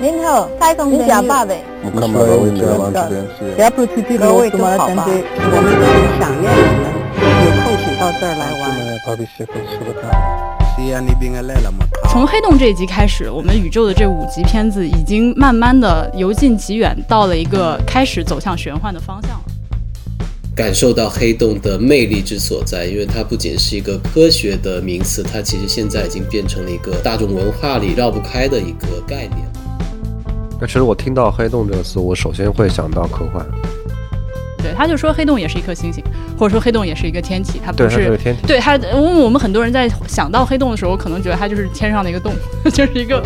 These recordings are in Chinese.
您好，太空人假爸呗。我们各位这样这边是。不要不出去，各位都好吧。我们都很想念你们，有空请到这儿来玩。从黑洞这一集开始，我们宇宙的这五集片子已经慢慢的由近及远，到了一个开始走向玄幻的方向了。感受到黑洞的魅力之所在，因为它不仅是一个科学的名词，它其实现在已经变成了一个大众文化里绕不开的一个概念。那其实我听到黑洞这个词，我首先会想到科幻。对，他就说黑洞也是一颗星星，或者说黑洞也是一个天体，它不是天体。对它，因为我们很多人在想到黑洞的时候，可能觉得它就是天上的一个洞，就是一个。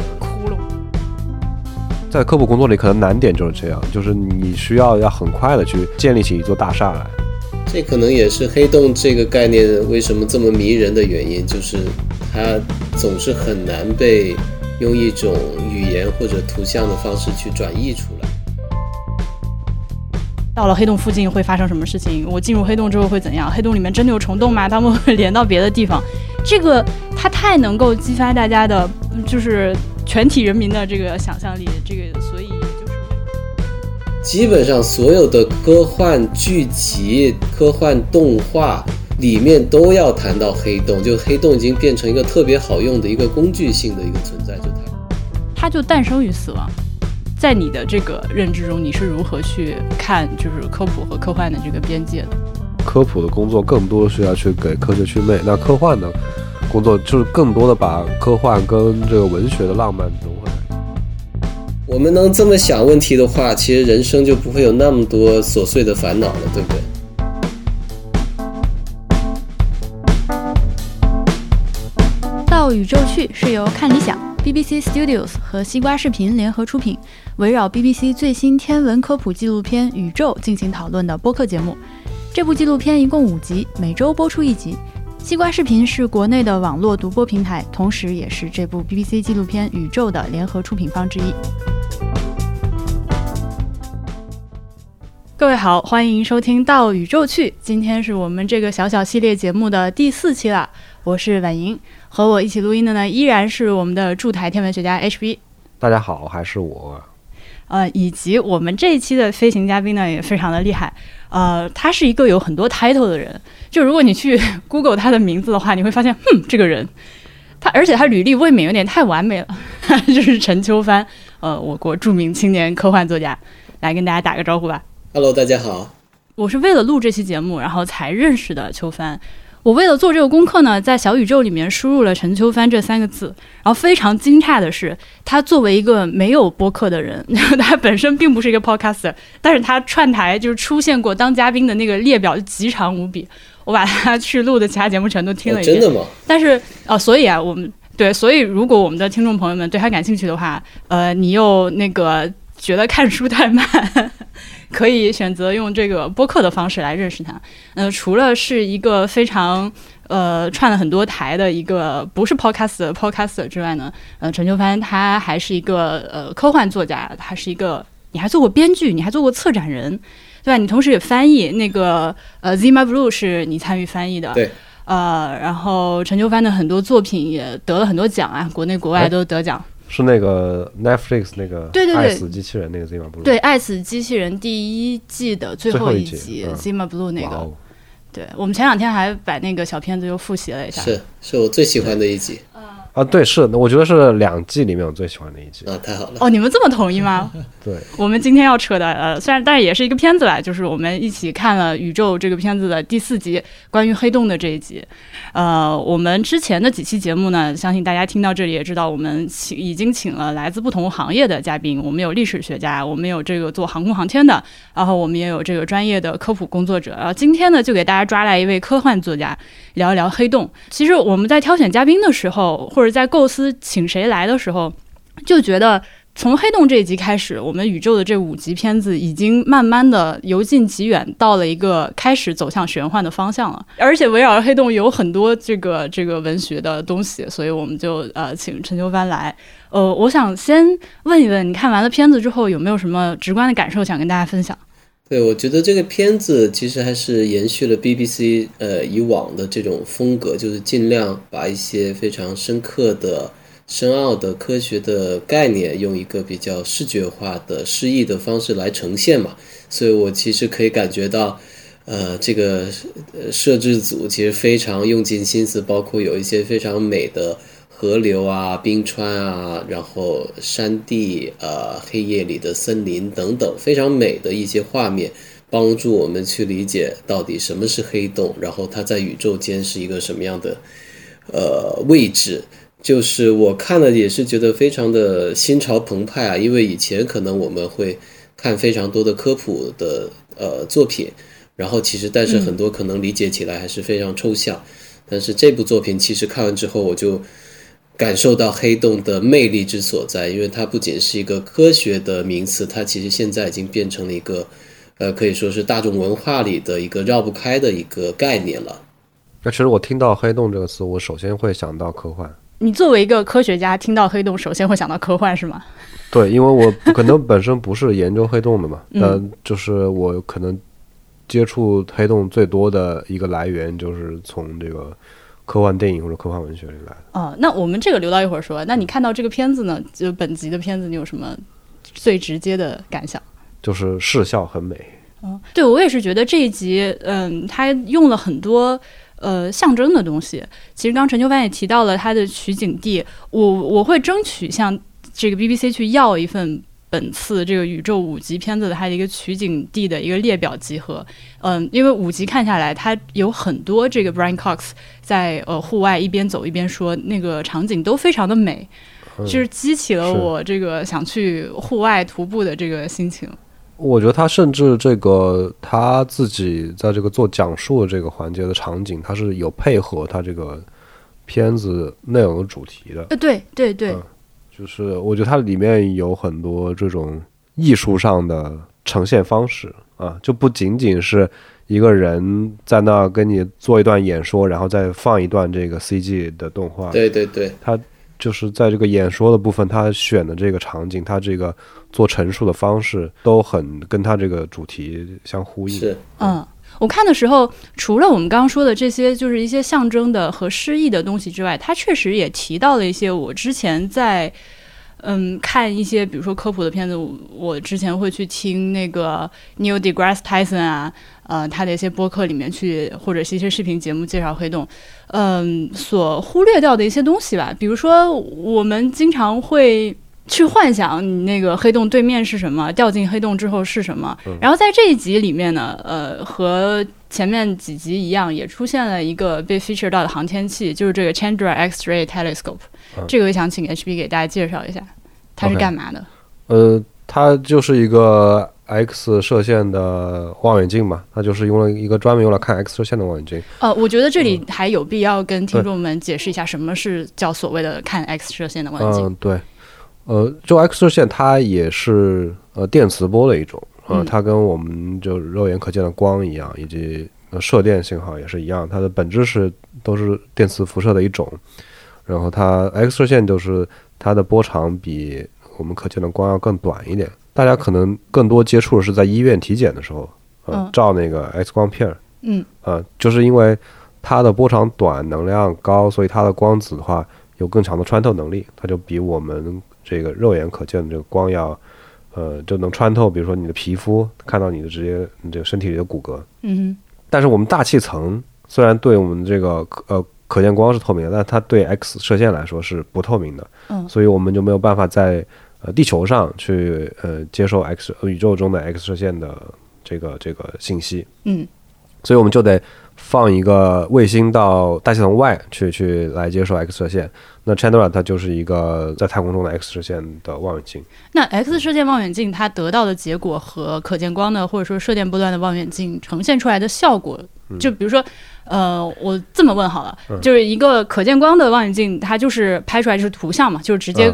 在科普工作里，可能难点就是这样，就是你需要要很快的去建立起一座大厦来。这可能也是黑洞这个概念为什么这么迷人的原因，就是它总是很难被用一种语言或者图像的方式去转译出来。到了黑洞附近会发生什么事情？我进入黑洞之后会怎样？黑洞里面真的有虫洞吗？他们会连到别的地方？这个它太能够激发大家的，就是全体人民的这个想象力。这个所以就是基本上所有的科幻剧集、科幻动画里面都要谈到黑洞，就黑洞已经变成一个特别好用的一个工具性的一个存在，就它，它就诞生于死亡。在你的这个认知中，你是如何去看就是科普和科幻的这个边界的？科普的工作更多是要去给科学去魅，那科幻的工作就是更多的把科幻跟这个文学的浪漫融合。我们能这么想问题的话，其实人生就不会有那么多琐碎的烦恼了，对不对？到宇宙去是由看理想。BBC Studios 和西瓜视频联合出品，围绕 BBC 最新天文科普纪录片《宇宙》进行讨论的播客节目。这部纪录片一共五集，每周播出一集。西瓜视频是国内的网络独播平台，同时也是这部 BBC 纪录片《宇宙》的联合出品方之一。各位好，欢迎收听到宇宙去。今天是我们这个小小系列节目的第四期了，我是婉莹。和我一起录音的呢，依然是我们的驻台天文学家 HB。大家好，还是我。呃，以及我们这一期的飞行嘉宾呢，也非常的厉害。呃，他是一个有很多 title 的人。就如果你去 Google 他的名字的话，你会发现，哼，这个人，他而且他履历未免有点太完美了。就是陈秋帆，呃，我国著名青年科幻作家，来跟大家打个招呼吧。Hello，大家好。我是为了录这期节目，然后才认识的秋帆。我为了做这个功课呢，在小宇宙里面输入了陈秋帆这三个字，然后非常惊诧的是，他作为一个没有播客的人，他本身并不是一个 podcaster，但是他串台就是出现过当嘉宾的那个列表就极长无比，我把他去录的其他节目全都听了一遍。真的吗？但是啊，所以啊，我们对，所以如果我们的听众朋友们对他感兴趣的话，呃，你又那个觉得看书太慢。可以选择用这个播客的方式来认识他。呃，除了是一个非常呃串了很多台的一个不是 podcast podcaster 之外呢，呃，陈秋帆他还是一个呃科幻作家，他是一个你还做过编剧，你还做过策展人，对吧？你同时也翻译那个呃 Zima Blue 是你参与翻译的，对。呃，然后陈秋帆的很多作品也得了很多奖啊，国内国外都得奖。是那个 Netflix 那个对对对，爱死机器人那个 Zima Blue，对，爱死机器人第一季的最后一集 Zima Blue 那个，对我们前两天还把那个小片子又复习了一下，是是我最喜欢的一集。啊，对，是，我觉得是两季里面我最喜欢的一集啊，太好了。哦，你们这么同意吗？对，我们今天要扯的，呃，虽然但是也是一个片子啦，就是我们一起看了《宇宙》这个片子的第四集，关于黑洞的这一集。呃，我们之前的几期节目呢，相信大家听到这里也知道，我们请已经请了来自不同行业的嘉宾，我们有历史学家，我们有这个做航空航天的，然后我们也有这个专业的科普工作者。然后今天呢，就给大家抓来一位科幻作家，聊一聊黑洞。其实我们在挑选嘉宾的时候，或者或者在构思请谁来的时候，就觉得。从黑洞这一集开始，我们宇宙的这五集片子已经慢慢的由近及远，到了一个开始走向玄幻的方向了。而且围绕着黑洞有很多这个这个文学的东西，所以我们就呃请陈秋帆来。呃，我想先问一问，你看完了片子之后有没有什么直观的感受想跟大家分享？对，我觉得这个片子其实还是延续了 BBC 呃以往的这种风格，就是尽量把一些非常深刻的。深奥的科学的概念，用一个比较视觉化的诗意的方式来呈现嘛。所以我其实可以感觉到，呃，这个呃摄制组其实非常用尽心思，包括有一些非常美的河流啊、冰川啊，然后山地、呃黑夜里的森林等等，非常美的一些画面，帮助我们去理解到底什么是黑洞，然后它在宇宙间是一个什么样的呃位置。就是我看了也是觉得非常的心潮澎湃啊，因为以前可能我们会看非常多的科普的呃作品，然后其实但是很多可能理解起来还是非常抽象，但是这部作品其实看完之后我就感受到黑洞的魅力之所在，因为它不仅是一个科学的名词，它其实现在已经变成了一个呃可以说是大众文化里的一个绕不开的一个概念了。那其实我听到黑洞这个词，我首先会想到科幻。你作为一个科学家，听到黑洞首先会想到科幻是吗？对，因为我可能本身不是研究黑洞的嘛，但就是我可能接触黑洞最多的一个来源就是从这个科幻电影或者科幻文学里来的。哦，那我们这个留到一会儿说。那你看到这个片子呢？就本集的片子，你有什么最直接的感想？就是视效很美。嗯，对我也是觉得这一集，嗯，他用了很多。呃，象征的东西，其实刚陈秋帆也提到了他的取景地，我我会争取向这个 BBC 去要一份本次这个宇宙五级片子的它的一个取景地的一个列表集合。嗯，因为五集看下来，它有很多这个 Brian Cox 在呃户外一边走一边说，那个场景都非常的美，就是激起了我这个想去户外徒步的这个心情。我觉得他甚至这个他自己在这个做讲述的这个环节的场景，他是有配合他这个片子内容的主题的。呃，对对对，就是我觉得它里面有很多这种艺术上的呈现方式啊，就不仅仅是一个人在那跟你做一段演说，然后再放一段这个 CG 的动画。对对对，他。就是在这个演说的部分，他选的这个场景，他这个做陈述的方式都很跟他这个主题相呼应。是，嗯，我看的时候，除了我们刚刚说的这些，就是一些象征的和诗意的东西之外，他确实也提到了一些我之前在嗯看一些，比如说科普的片子，我之前会去听那个 Neil deGrasse Tyson 啊。呃，他的一些播客里面去，或者是一些视频节目介绍黑洞，嗯，所忽略掉的一些东西吧。比如说，我们经常会去幻想你那个黑洞对面是什么，掉进黑洞之后是什么。然后在这一集里面呢，呃，和前面几集一样，也出现了一个被 feature 到的航天器，就是这个 Chandra X-ray Telescope。这个我想请 HB 给大家介绍一下，它是干嘛的？呃，它就是一个。X 射线的望远镜嘛，它就是用了一个专门用来看 X 射线的望远镜。呃，我觉得这里还有必要跟听众们解释一下，什么是叫所谓的看 X 射线的望远镜。嗯，对，呃，就 X 射线它也是呃电磁波的一种，呃，它跟我们就肉眼可见的光一样，以及射电信号也是一样，它的本质是都是电磁辐射的一种。然后它 X 射线就是它的波长比我们可见的光要更短一点。大家可能更多接触的是在医院体检的时候，呃，照那个 X 光片儿，嗯，呃，就是因为它的波长短、能量高，所以它的光子的话有更强的穿透能力，它就比我们这个肉眼可见的这个光要，呃，就能穿透，比如说你的皮肤，看到你的直接你这个身体里的骨骼，嗯，但是我们大气层虽然对我们这个呃可见光是透明的，但它对 X 射线来说是不透明的，嗯，所以我们就没有办法在。呃，地球上去呃接受 X 宇宙中的 X 射线的这个这个信息，嗯，所以我们就得放一个卫星到大气层外去去来接受 X 射线。那 Chandra 它就是一个在太空中的 X 射线的望远镜。那 X 射线望远镜它得到的结果和可见光的或者说射电波段的望远镜呈现出来的效果，就比如说，呃，我这么问好了，就是一个可见光的望远镜，它就是拍出来就是图像嘛，就是直接。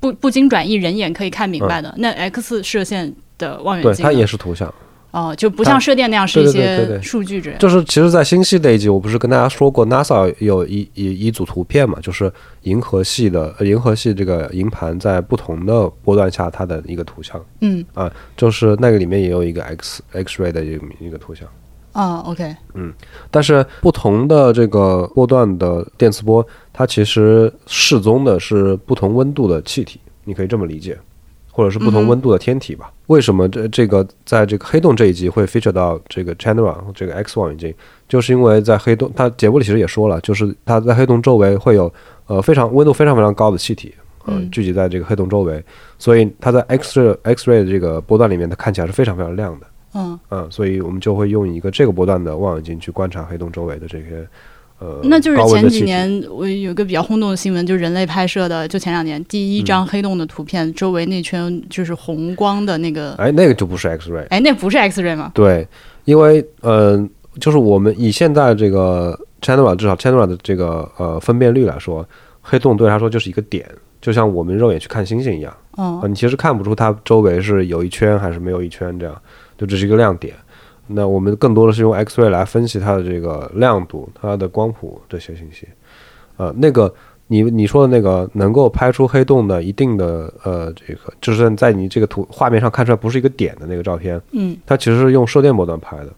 不不经转移，人眼可以看明白的。那 X 射线的望远镜，对它也是图像哦，就不像射电那样是一些数据这样。就是其实，在星系那一集，我不是跟大家说过，NASA 有一一一组图片嘛，就是银河系的银河系这个银盘在不同的波段下它的一个图像。嗯啊，就是那个里面也有一个 X X ray 的一个一个图像。啊，OK，嗯但是不同的这个波段的电磁波，它其实适踪的是不同温度的气体，你可以这么理解，或者是不同温度的天体吧。为什么这这个在这个黑洞这一集会 feature 到这个 Chandra 这个 X 望远镜，就是因为在黑洞，它节目里其实也说了，就是它在黑洞周围会有呃非常温度非常非常高的气体。呃，嗯聚集在这个黑洞周围，所以它在 X X ray 的这个波段里面，它看起来是非常非常亮的。嗯，嗯，所以我们就会用一个这个波段的望远镜去观察黑洞周围的这些呃，那就是前几年我有一个比较轰动的新闻，就是人类拍摄的，就前两年第一嗯。张黑洞的图片，周围那圈就是红光的那个，哎，那个就不是 X ray，哎，那不是 X ray 吗？对，因为呃，就是我们以现在这个 Chandra 至少 Chandra 的这个呃分辨率来说，黑洞对它说就是一个点，就像我们肉眼去看星星一样，啊、嗯你其实看不出它周围是有一圈还是没有一圈，这样就只是一个亮点。那我们更多的是用 X ray 来分析它的这个亮度、它的光谱这些信息。呃，那个你你说的那个能够拍出黑洞的一定的呃这个，就是在你这个图画面上看出来不是一个点的那个照片，嗯它其实是用射电波段拍的。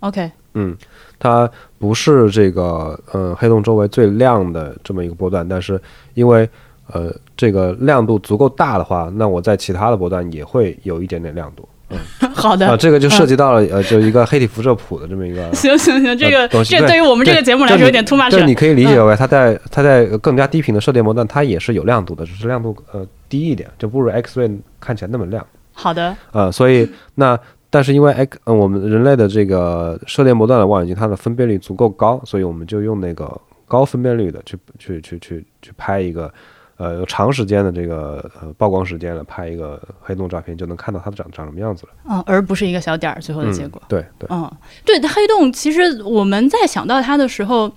，OK，嗯，它不是这个呃黑洞周围最亮的这么一个波段，但是因为呃这个亮度足够大的话，那我在其他的波段也会有一点点亮度。好的啊，，这个就涉及到了呃，就一个黑体辐射谱的这么一个行行行，这个呃这对于我们这个节目来说有点 too much 这。你可以理解为它在它在更加低频的射电波段，它也是有亮度的，只是亮度呃低一点，就不如 X ray 看起来那么亮。好的，呃，所以那但是因为 X 呃我们人类的这个射电波段的望远镜，它的分辨率足够高，所以我们就用那个高分辨率的去去去去去拍一个呃有长时间的这个呃曝光时间了，拍一个黑洞照片，就能看到它长长什么样子了。嗯，而不是一个小点儿最后的嗯结果。对对，嗯，对，它黑洞其实我们在想到它的时候，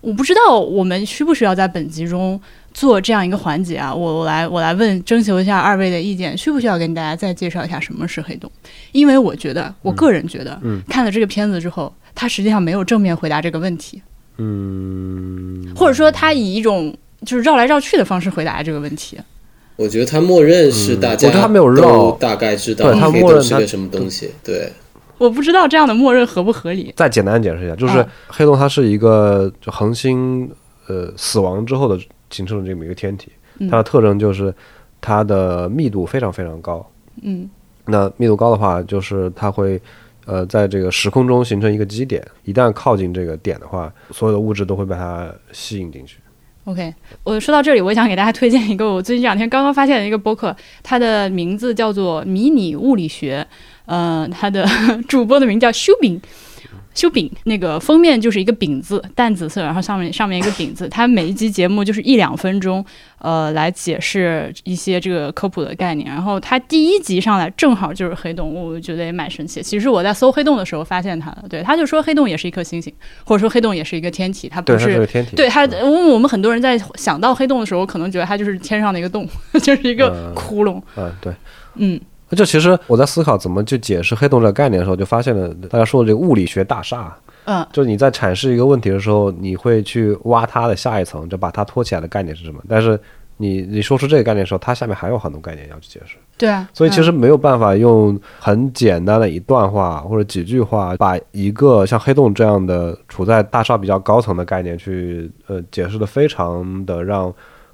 我不知道我们需不需要在本集中做这样一个环节啊？我我来我来问征求一下二位的意见，需不需要跟大家再介绍一下什么是黑洞？因为我觉得，我个人觉得，嗯看了这个片子之后，它实际上没有正面回答这个问题，嗯，或者说它以一种就是绕来绕去的方式回答这个问题。我觉得他默认是大家嗯我觉得他没有绕都大概知道对他默认是个什么东西。对，我不知道这样的默认合不合理。再简单解释一下，就是啊黑洞它是一个就恒星呃死亡之后的形成的这么一个天体，嗯它的特征就是它的密度非常非常高。嗯那密度高的话，就是它会呃在这个时空中形成一个基点，一旦靠近这个点的话，所有的物质都会被它吸引进去。OK，我说到这里，我想给大家推荐一个我最近两天刚刚发现的一个播客，它的名字叫做《迷你物理学》，呃，它的 主播的名叫修饼。修饼那个封面就是一个饼字，淡紫色，然后上面上面一个饼字。它每一集节目就是一两分钟，呃，来解释一些这个科普的概念。然后它第一集上来正好就是黑洞，我觉得也蛮神奇。其实我在搜黑洞的时候发现它的，对，他就说黑洞也是一颗星星，或者说黑洞也是一个天体，它不是天体。对它，因为我们很多人在想到黑洞的时候，可能觉得它就是天上的一个洞，就是一个嗯窟窿。嗯，对。嗯就其实我在思考怎么去解释黑洞这个概念的时候，就发现了大家说的这个物理学大厦。嗯就是你在阐释一个问题的时候，你会去挖它的下一层，就把它托起来的概念是什么。但是你你说出这个概念的时候，它下面还有很多概念要去解释，对啊，所以其实嗯没有办法用很简单的一段话或者几句话，把一个像黑洞这样的处在大厦比较高层的概念去呃解释的非常的让，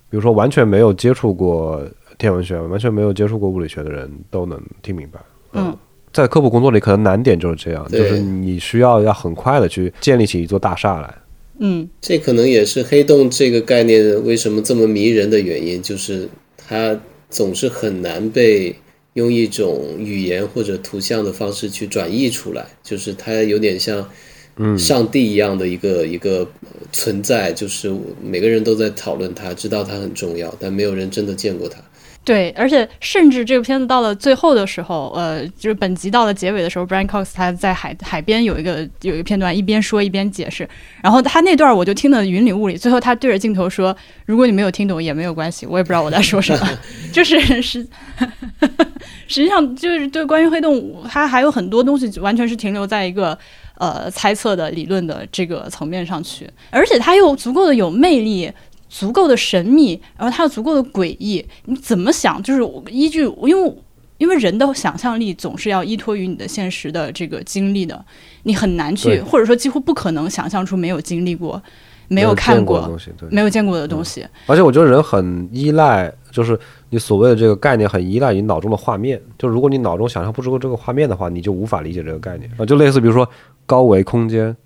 比如说完全没有接触过天文学、完全没有接触过物理学的人都能听明白。嗯在科普工作里，可能难点就是这样，就是你需要要很快的去建立起一座大厦来。嗯这可能也是黑洞这个概念为什么这么迷人的原因，就是它总是很难被用一种语言或者图像的方式去转译出来，就是它有点像嗯上帝一样的一个一个存在，就是每个人都在讨论它，知道它很重要，但没有人真的见过它。对，而且甚至这个片子到了最后的时候，呃，就是本集到了结尾的时候，Brian Cox 他在海海边有一个有一个片段，一边说一边解释，然后他那段我就听得云里雾里，最后他对着镜头说：“如果你没有听懂也没有关系，我也不知道我在说什么。”就是实实际上就是对关于黑洞，它还有很多东西完全是停留在一个呃猜测的理论的这个层面上去，而且它又足够的有魅力。足够的神秘，然后它又足够的诡异，你怎么想？就是依据，因为因因为人的想象力总是要依托于你的现实的这个经历的，你很难去，或者说几乎不可能想象出没有经历过、没有看过没有见过的东西。而且我觉得人很依赖，就是你所谓的这个概念很依赖你脑中的画面。就如果你脑中想象不出这个画面的话，你就无法理解这个概念啊。就类似比如说高维空间，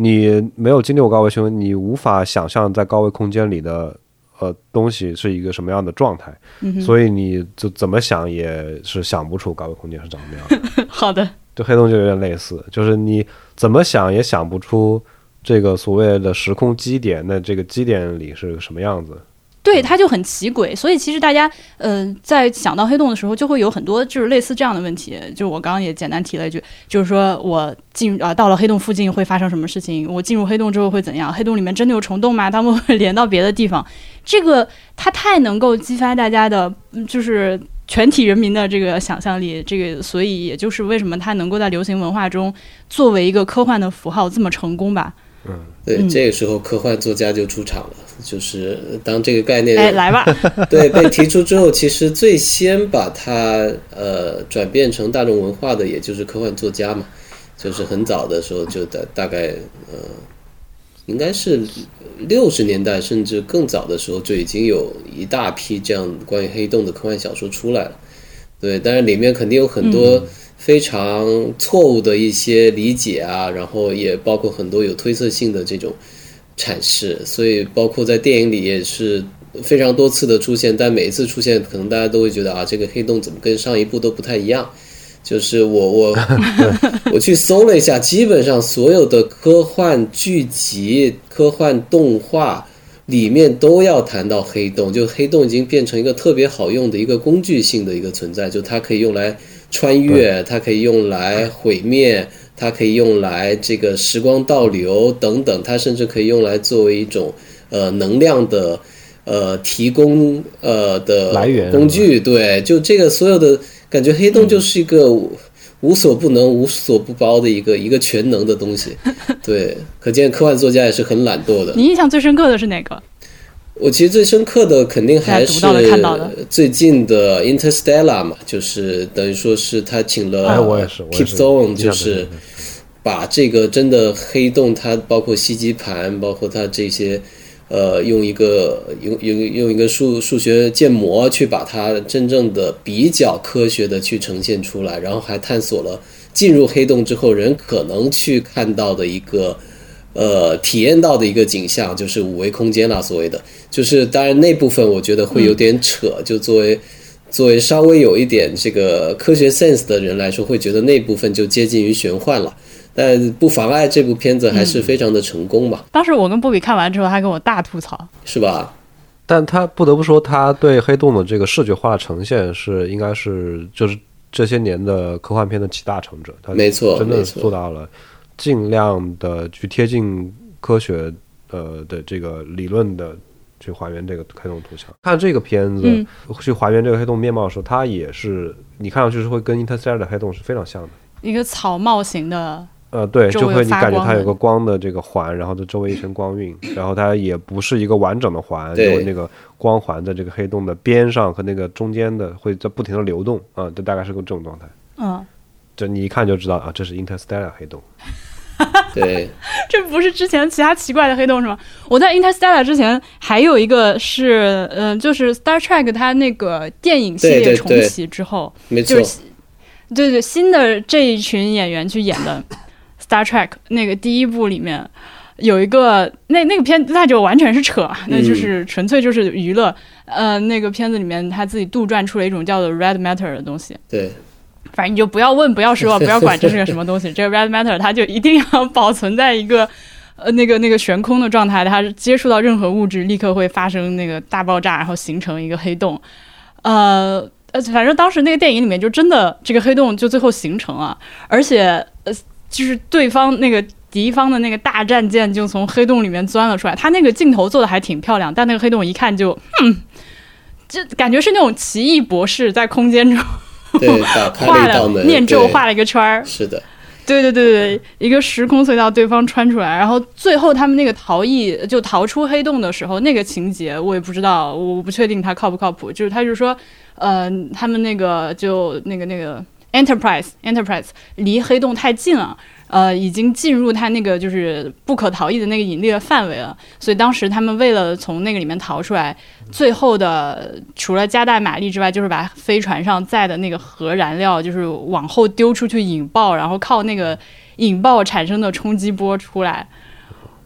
你没有经历过高维空间，你无法想象在高维空间里的。呃，东西是一个什么样的状态，所以你就怎么想也是想不出高维空间是长什么样。好的，就黑洞就有点类似，就是你怎么想也想不出这个所谓的时空基点，那这个基点里是什么样子。对，它就很奇诡，所以其实大家，呃，在想到黑洞的时候，就会有很多就是类似这样的问题。就我刚刚也简单提了一句，就是说我进啊到了黑洞附近会发生什么事情？我进入黑洞之后会怎样？黑洞里面真的有虫洞吗？他们会 连到别的地方？这个它太能够激发大家的，就是全体人民的这个想象力。这个，所以也就是为什么它能够在流行文化中作为一个科幻的符号这么成功吧。嗯，对，这个时候科幻作家就出场了，就是当这个概念哎来吧，对被提出之后，其实最先把它呃转变成大众文化的，也就是科幻作家嘛，就是很早的时候就大大概呃，应该是六十年代甚至更早的时候就已经有一大批这样关于黑洞的科幻小说出来了，对，但是里面肯定有很多。非常错误的一些理解啊，然后也包括很多有推测性的这种阐释，所以包括在电影里也是非常多次的出现，但每一次出现，可能大家都会觉得啊，这个黑洞怎么跟上一部都不太一样？就是我我我去搜了一下，基本上所有的科幻剧集、科幻动画里面都要谈到黑洞，就黑洞已经变成一个特别好用的一个工具性的一个存在，就它可以用来。穿越，它可以用来毁灭，它可以用来这个时光倒流等等，它甚至可以用来作为一种呃能量的呃提供呃的来源工具。对，就这个所有的感觉，黑洞就是一个无所不能、无所不包的一个一个全能的东西。对，可见科幻作家也是很懒惰的。你印象最深刻的是哪个？我其实最深刻的肯定还是最近的 Interstellar 嘛，就是等于说是他请了 Keep Zone，就是把这个真的黑洞，它包括吸积盘，包括它这些，呃，用一个用用用一个数数学建模去把它真正的比较科学的去呈现出来，然后还探索了进入黑洞之后人可能去看到的一个。呃，体验到的一个景象就是五维空间了。所谓的，就是当然那部分我觉得会有点扯。就作为作为稍微有一点这个科学 sense 的人来说，会觉得那部分就接近于玄幻了。但不妨碍这部片子还是非常的成功嘛。当时我跟波比看完之后，他跟我大吐槽，是吧？但他不得不说，他对黑洞的这个视觉化呈现是应该是就是这些年的科幻片的集大成者。他没错，真的做到了。尽量的去贴近科学，呃的这个理论的去还原这个黑洞图像。看这个片子去还原这个黑洞面貌的时候，它也是你看上去是会跟 Interstellar 的黑洞是非常像的。一个草帽型的，呃，对，就会你感觉它有个光的这个环，然后它周围一层光晕，然后它也不是一个完整的环，有那个光环在这个黑洞的边上和那个中间的会在不停的流动啊，这大概是个这种状态。嗯，就你一看就知道啊，这是 Interstellar 黑洞。对，这不是之前其他奇怪的黑洞是吗？我在 Interstellar 之前还有一个是，嗯，就是 Star Trek 它那个电影系列重启之后，没错，对对，新的这一群演员去演的 Star Trek 那个第一部里面有一个那那个片那就完全是扯，那就是纯粹就是娱乐。呃，那个片子里面他自己杜撰出了一种叫做 Red Matter 的东西，对。反正你就不要问，不要说，不要管这是个什么东西。这个 red matter 它就一定要保存在一个呃那个那个悬空的状态，它接触到任何物质立刻会发生那个大爆炸，然后形成一个黑洞。呃呃，反正当时那个电影里面就真的这个黑洞就最后形成了，而且呃就是对方那个敌方的那个大战舰就从黑洞里面钻了出来，他那个镜头做的还挺漂亮，但那个黑洞一看就，嗯，就感觉是那种奇异博士在空间中。对，打开了一道门，念咒画了一个圈儿。是的，对对对对，一个时空隧道对方穿出来，然后最后他们那个逃逸就逃出黑洞的时候，那个情节我也不知道，我不确定它靠不靠谱。就是他就说，呃，他们那个就那个那个 Enterprise Enterprise 离黑洞太近了。呃，已经进入它那个就是不可逃逸的那个引力的范围了，所以当时他们为了从那个里面逃出来，最后的除了加大马力之外，就是把飞船上载的那个核燃料就是往后丢出去引爆，然后靠那个引爆产生的冲击波出来。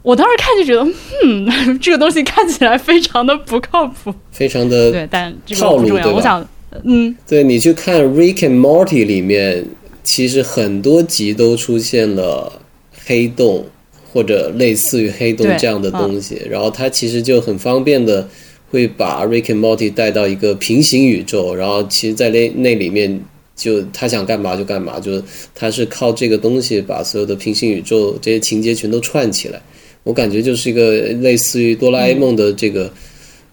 我当时看就觉得，嗯，这个东西看起来非常的不靠谱，非常的对，但这个不重要。我想，嗯，对你去看《Rick and Morty》里面。其实很多集都出现了黑洞或者类似于黑洞这样的东西，然后它其实就很方便的会把 Rick and Morty 带到一个平行宇宙，然后其实，在那那里面就他想干嘛就干嘛，就是他是靠这个东西把所有的平行宇宙这些情节全都串起来。我感觉就是一个类似于哆啦 A 梦的这个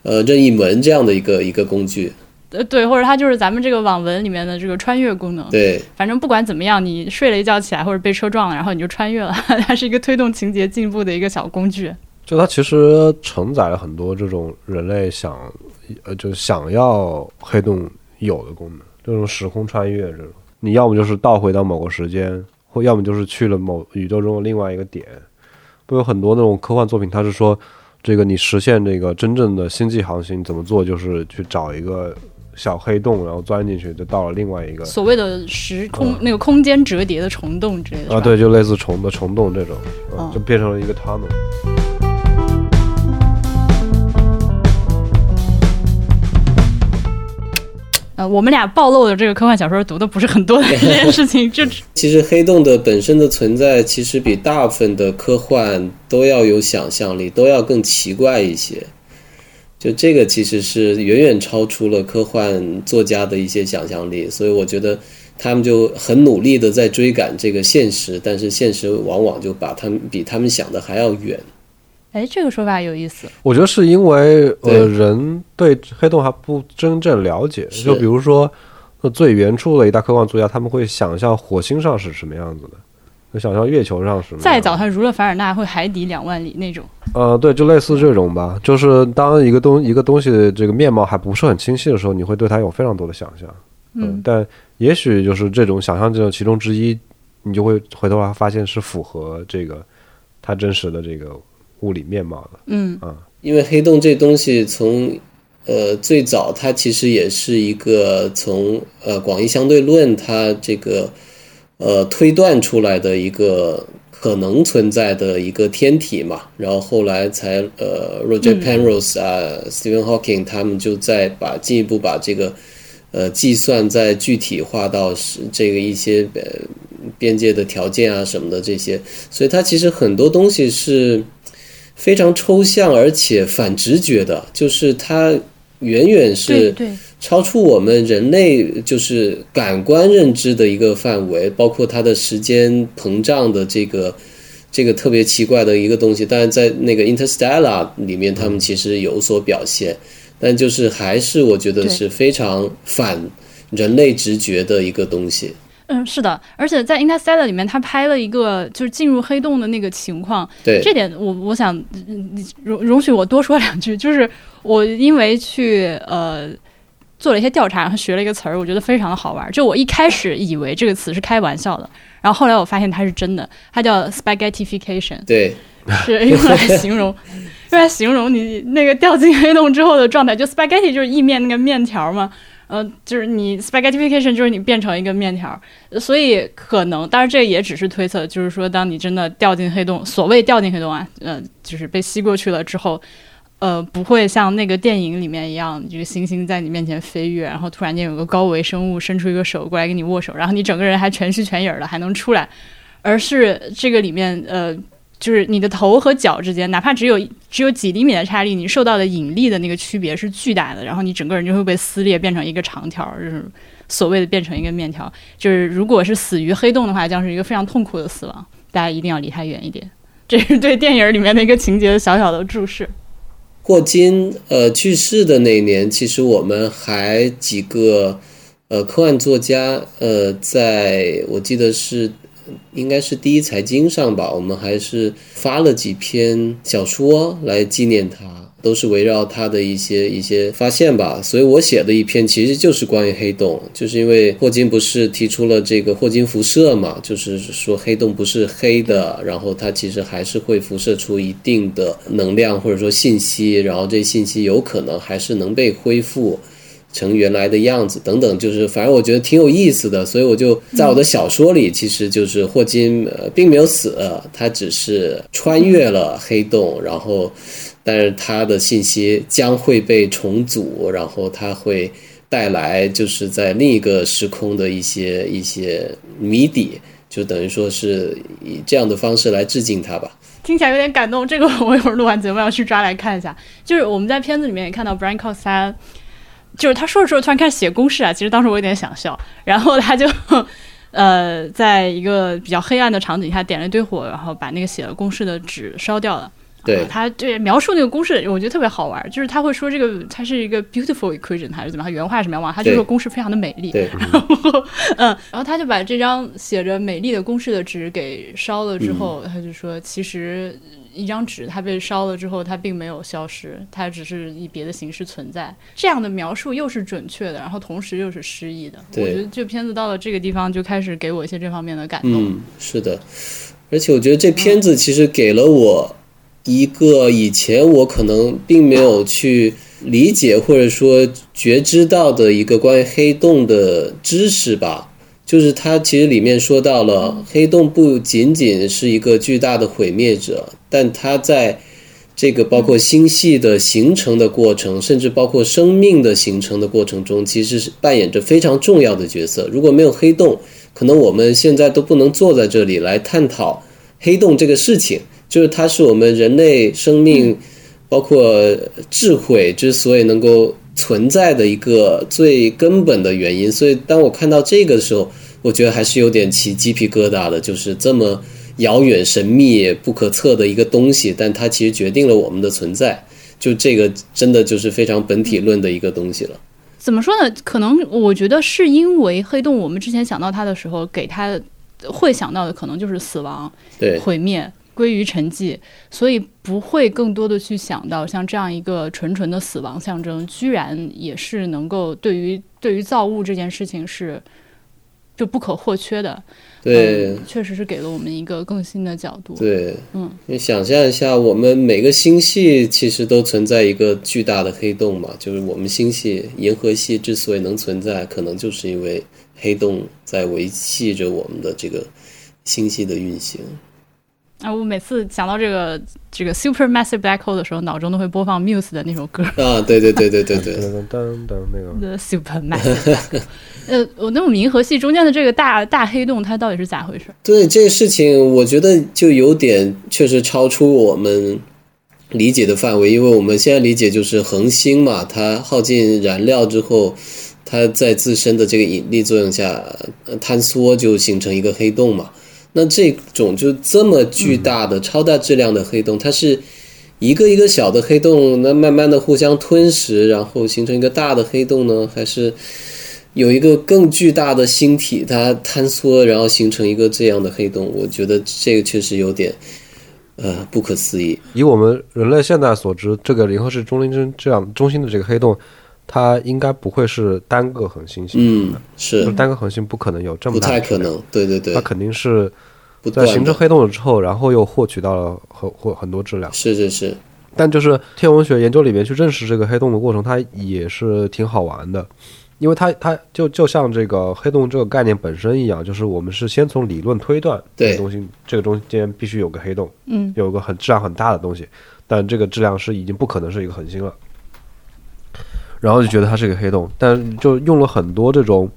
呃任意门这样的一个一个工具。呃，对，或者它就是咱们这个网文里面的这个穿越功能。对，反正不管怎么样，你睡了一觉起来，或者被车撞了，然后你就穿越了，它是一个推动情节进步的一个小工具。就它其实承载了很多这种人类想，呃，就想要黑洞有的功能，这种时空穿越这种，你要么就是倒回到某个时间，或要么就是去了某宇宙中的另外一个点。不有很多那种科幻作品，它是说，这个你实现这个真正的星际航行怎么做，就是去找一个。小黑洞，然后钻进去，就到了另外一个所谓的时空那个空间折叠的虫洞之类的啊，对，就类似虫的虫洞这种，就变成了一个 tunnel。呃，我们俩暴露的这个科幻小说读的不是很多的这件事情，就 其实黑洞的本身的存在，其实比大部分的科幻都要有想象力，都要更奇怪一些。就这个其实是远远超出了科幻作家的一些想象力，所以我觉得他们就很努力的在追赶这个现实，但是现实往往就把他们比他们想的还要远。哎，这个说法有意思。我觉得是因为呃，人对黑洞还不真正了解。就比如说，最原初的一大科幻作家，他们会想象火星上是什么样子的。就想象月球上是再早，它如了凡尔纳会海底两万里那种。呃，对，就类似这种吧。就是当一个东一个东西的这个面貌还不是很清晰的时候，你会对它有非常多的想象。嗯，但也许就是这种想象这种其中之一，你就会回头来发现是符合这个它真实的这个物理面貌的。嗯啊，因为黑洞这东西从呃最早它其实也是一个从呃广义相对论它这个。呃，推断出来的一个可能存在的一个天体嘛，然后后来才呃，Roger Penrose 啊，Stephen Hawking 他们就在把进一步把这个呃计算再具体化到是这个一些呃边界的条件啊什么的这些，所以它其实很多东西是非常抽象而且反直觉的，就是它远远是。超出我们人类就是感官认知的一个范围，包括它的时间膨胀的这个这个特别奇怪的一个东西。但是在那个《Interstellar》里面，他们其实有所表现，但就是还是我觉得是非常反人类直觉的一个东西。嗯，是的，而且在《Interstellar》里面，他拍了一个就是进入黑洞的那个情况。对，这点我我想容容许我多说两句，就是我因为去呃。做了一些调查，然后学了一个词儿，我觉得非常的好玩。就我一开始以为这个词是开玩笑的，然后后来我发现它是真的，它叫 spaghettification，对，是用来形容，用来形容你那个掉进黑洞之后的状态。就 spaghetti 就是意面那个面条嘛，呃，就是你 spaghettification 就是你变成一个面条，所以可能，当然这也只是推测，就是说当你真的掉进黑洞，所谓掉进黑洞啊，呃，就是被吸过去了之后。呃，不会像那个电影里面一样，这个星星在你面前飞跃，然后突然间有个高维生物伸出一个手过来跟你握手，然后你整个人还全虚全影的还能出来，而是这个里面，呃，就是你的头和脚之间，哪怕只有只有几厘米的差异，你受到的引力的那个区别是巨大的，然后你整个人就会被撕裂，变成一个长条，就是所谓的变成一个面条。就是如果是死于黑洞的话，将是一个非常痛苦的死亡，大家一定要离它远一点。这是对电影里面的一个情节的小小的注释。霍金呃去世的那年，其实我们还几个呃科幻作家呃，在我记得是应该是第一财经上吧，我们还是发了几篇小说来纪念他。都是围绕他的一些一些发现吧，所以我写的一篇其实就是关于黑洞，就是因为霍金不是提出了这个霍金辐射嘛，就是说黑洞不是黑的，然后它其实还是会辐射出一定的能量或者说信息，然后这信息有可能还是能被恢复成原来的样子等等，就是反正我觉得挺有意思的，所以我就在我的小说里，其实就是霍金呃并没有死，他只是穿越了黑洞，然后。但是他的信息将会被重组，然后他会带来就是在另一个时空的一些一些谜底，就等于说是以这样的方式来致敬他吧。听起来有点感动，这个我一会儿录完节目要去抓来看一下。就是我们在片子里面也看到 Brian Cox 他，就是他说着说着突然开始写公式啊，其实当时我有点想笑。然后他就呃，在一个比较黑暗的场景下点了一堆火，然后把那个写了公式的纸烧掉了。对，他对描述那个公式，我觉得特别好玩。就是他会说这个，它是一个 beautiful equation 还是怎么？他原话是什么样？他就说公式非常的美丽。对，然后嗯，然后他就把这张写着美丽的公式的纸给烧了之后，他就说，其实一张纸它被烧了之后，它并没有消失，它只是以别的形式存在。这样的描述又是准确的，然后同时又是诗意的。我觉得这片子到了这个地方就开始给我一些这方面的感动。嗯，是的，而且我觉得这片子其实给了我。一个以前我可能并没有去理解或者说觉知到的一个关于黑洞的知识吧，就是它其实里面说到了黑洞不仅仅是一个巨大的毁灭者，但它在这个包括星系的形成的过程，甚至包括生命的形成的过程中，其实是扮演着非常重要的角色。如果没有黑洞，可能我们现在都不能坐在这里来探讨黑洞这个事情。就是它是我们人类生命，包括智慧之所以能够存在的一个最根本的原因。所以当我看到这个的时候，我觉得还是有点起鸡皮疙瘩的。就是这么遥远、神秘、不可测的一个东西，但它其实决定了我们的存在。就这个真的就是非常本体论的一个东西了。怎么说呢？可能我觉得是因为黑洞，我们之前想到它的时候，给它会想到的可能就是死亡、对毁灭。归于沉寂，所以不会更多的去想到像这样一个纯纯的死亡象征，居然也是能够对于对于造物这件事情是就不可或缺的。对，确实是给了我们一个更新的角度。对，嗯，你想象一下，我们每个星系其实都存在一个巨大的黑洞嘛，就是我们星系银河系之所以能存在，可能就是因为黑洞在维系着我们的这个星系的运行。啊，我每次想到这个这个 super massive black hole 的时候，脑中都会播放 Muse 的那首歌。啊，对对对对对对。噔噔噔，那个。The super massive。呃，我那我们银河系中间的这个大大黑洞，它到底是咋回事？对这个事情，我觉得就有点确实超出我们理解的范围，因为我们现在理解就是恒星嘛，它耗尽燃料之后，它在自身的这个引力作用下坍缩，就形成一个黑洞嘛。那这种就这么巨大的超大质量的黑洞，它是一个一个小的黑洞，那慢慢的互相吞噬，然后形成一个大的黑洞呢？还是有一个更巨大的星体它坍缩，然后形成一个这样的黑洞？我觉得这个确实有点呃不可思议。以我们人类现在所知，这个银河系中心这样中心的这个黑洞。它应该不会是单个恒星形成的，是。单个恒星不可能有这么大，不太可能，对对对，它肯定是在形成黑洞了之后，然后又获取到了很或很多质量，是是是。但就是天文学研究里面去认识这个黑洞的过程，它也是挺好玩的，因为它它就就像这个黑洞这个概念本身一样，就是我们是先从理论推断，对。东西这个中间必须有个黑洞，嗯，有个很质量很大的东西，但这个质量是已经不可能是一个恒星了。然后就觉得它是一个黑洞，但就用了很多这种，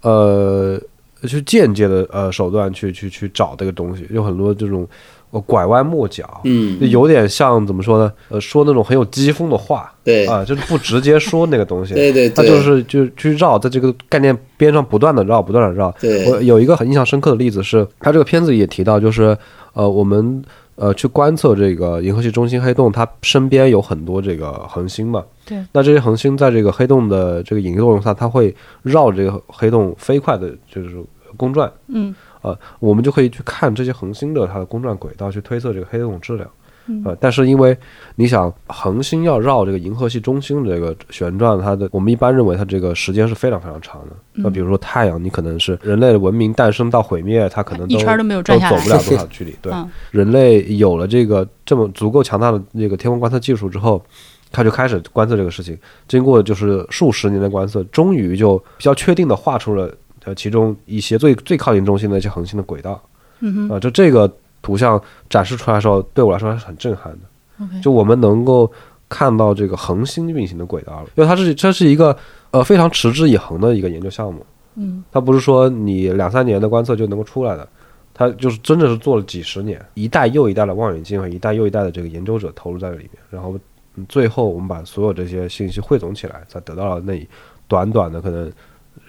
呃，去间接的呃手段去去去找这个东西，有很多这种呃拐弯抹角，嗯，有点像怎么说呢？呃，说那种很有机锋的话，对啊，就是不直接说那个东西，对 对，他就是就去绕在这个概念边上不断的绕，不断的绕。对，我有一个很印象深刻的例子是，他这个片子也提到，就是呃我们。呃，去观测这个银河系中心黑洞，它身边有很多这个恒星嘛。对。那这些恒星在这个黑洞的这个引力作用下，它会绕这个黑洞飞快的，就是公转。嗯。呃，我们就可以去看这些恒星的它的公转轨道，去推测这个黑洞质量。嗯呃，但是因为你想，恒星要绕这个银河系中心的这个旋转，它的我们一般认为它这个时间是非常非常长的。那嗯比如说太阳，你可能是人类的文明诞生到毁灭，它可能一圈都没有转下来走不了 多少距离。对，嗯人类有了这个这么足够强大的那个天文观测技术之后，他就开始观测这个事情。经过就是数十年的观测，终于就比较确定的画出了呃其中一些最最靠近中心的一些恒星的轨道。嗯哼啊、就这个图像展示出来的时候，对我来说还是很震撼的。就我们能够看到这个恒星运行的轨道了，因为它是这是一个呃非常持之以恒的一个研究项目。嗯它不是说你两三年的观测就能够出来的，它就是真的是做了几十年，一代又一代的望远镜和一代又一代的这个研究者投入在里面，然后嗯最后我们把所有这些信息汇总起来，才得到了那短短的可能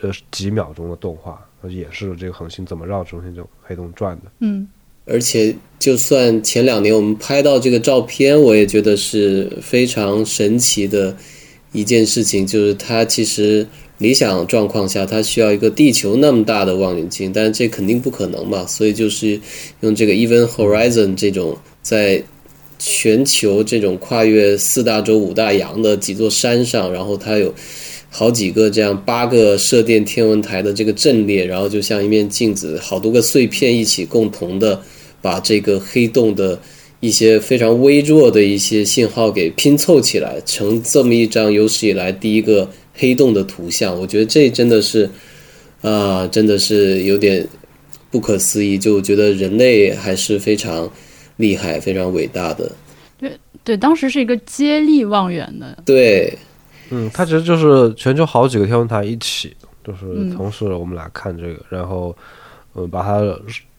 呃几秒钟的动画，也是这个恒星怎么绕中心这种黑洞转的。嗯而且，就算前两年我们拍到这个照片，我也觉得是非常神奇的一件事情。就是它其实理想状况下，它需要一个地球那么大的望远镜，但是这肯定不可能嘛。所以就是用这个 Event Horizon 这种在全球这种跨越四大洲五大洋的几座山上，然后它有好几个这样八个射电天文台的这个阵列，然后就像一面镜子，好多个碎片一起共同的把这个黑洞的一些非常微弱的一些信号给拼凑起来，成这么一张有史以来第一个黑洞的图像。我觉得这真的是，啊、真的是有点不可思议，就觉得人类还是非常厉害、非常伟大的。对，当时是一个接力望远的，对，嗯，它其实就是全球好几个天文台一起，就是嗯。同时我们来看这个，然后，呃，把它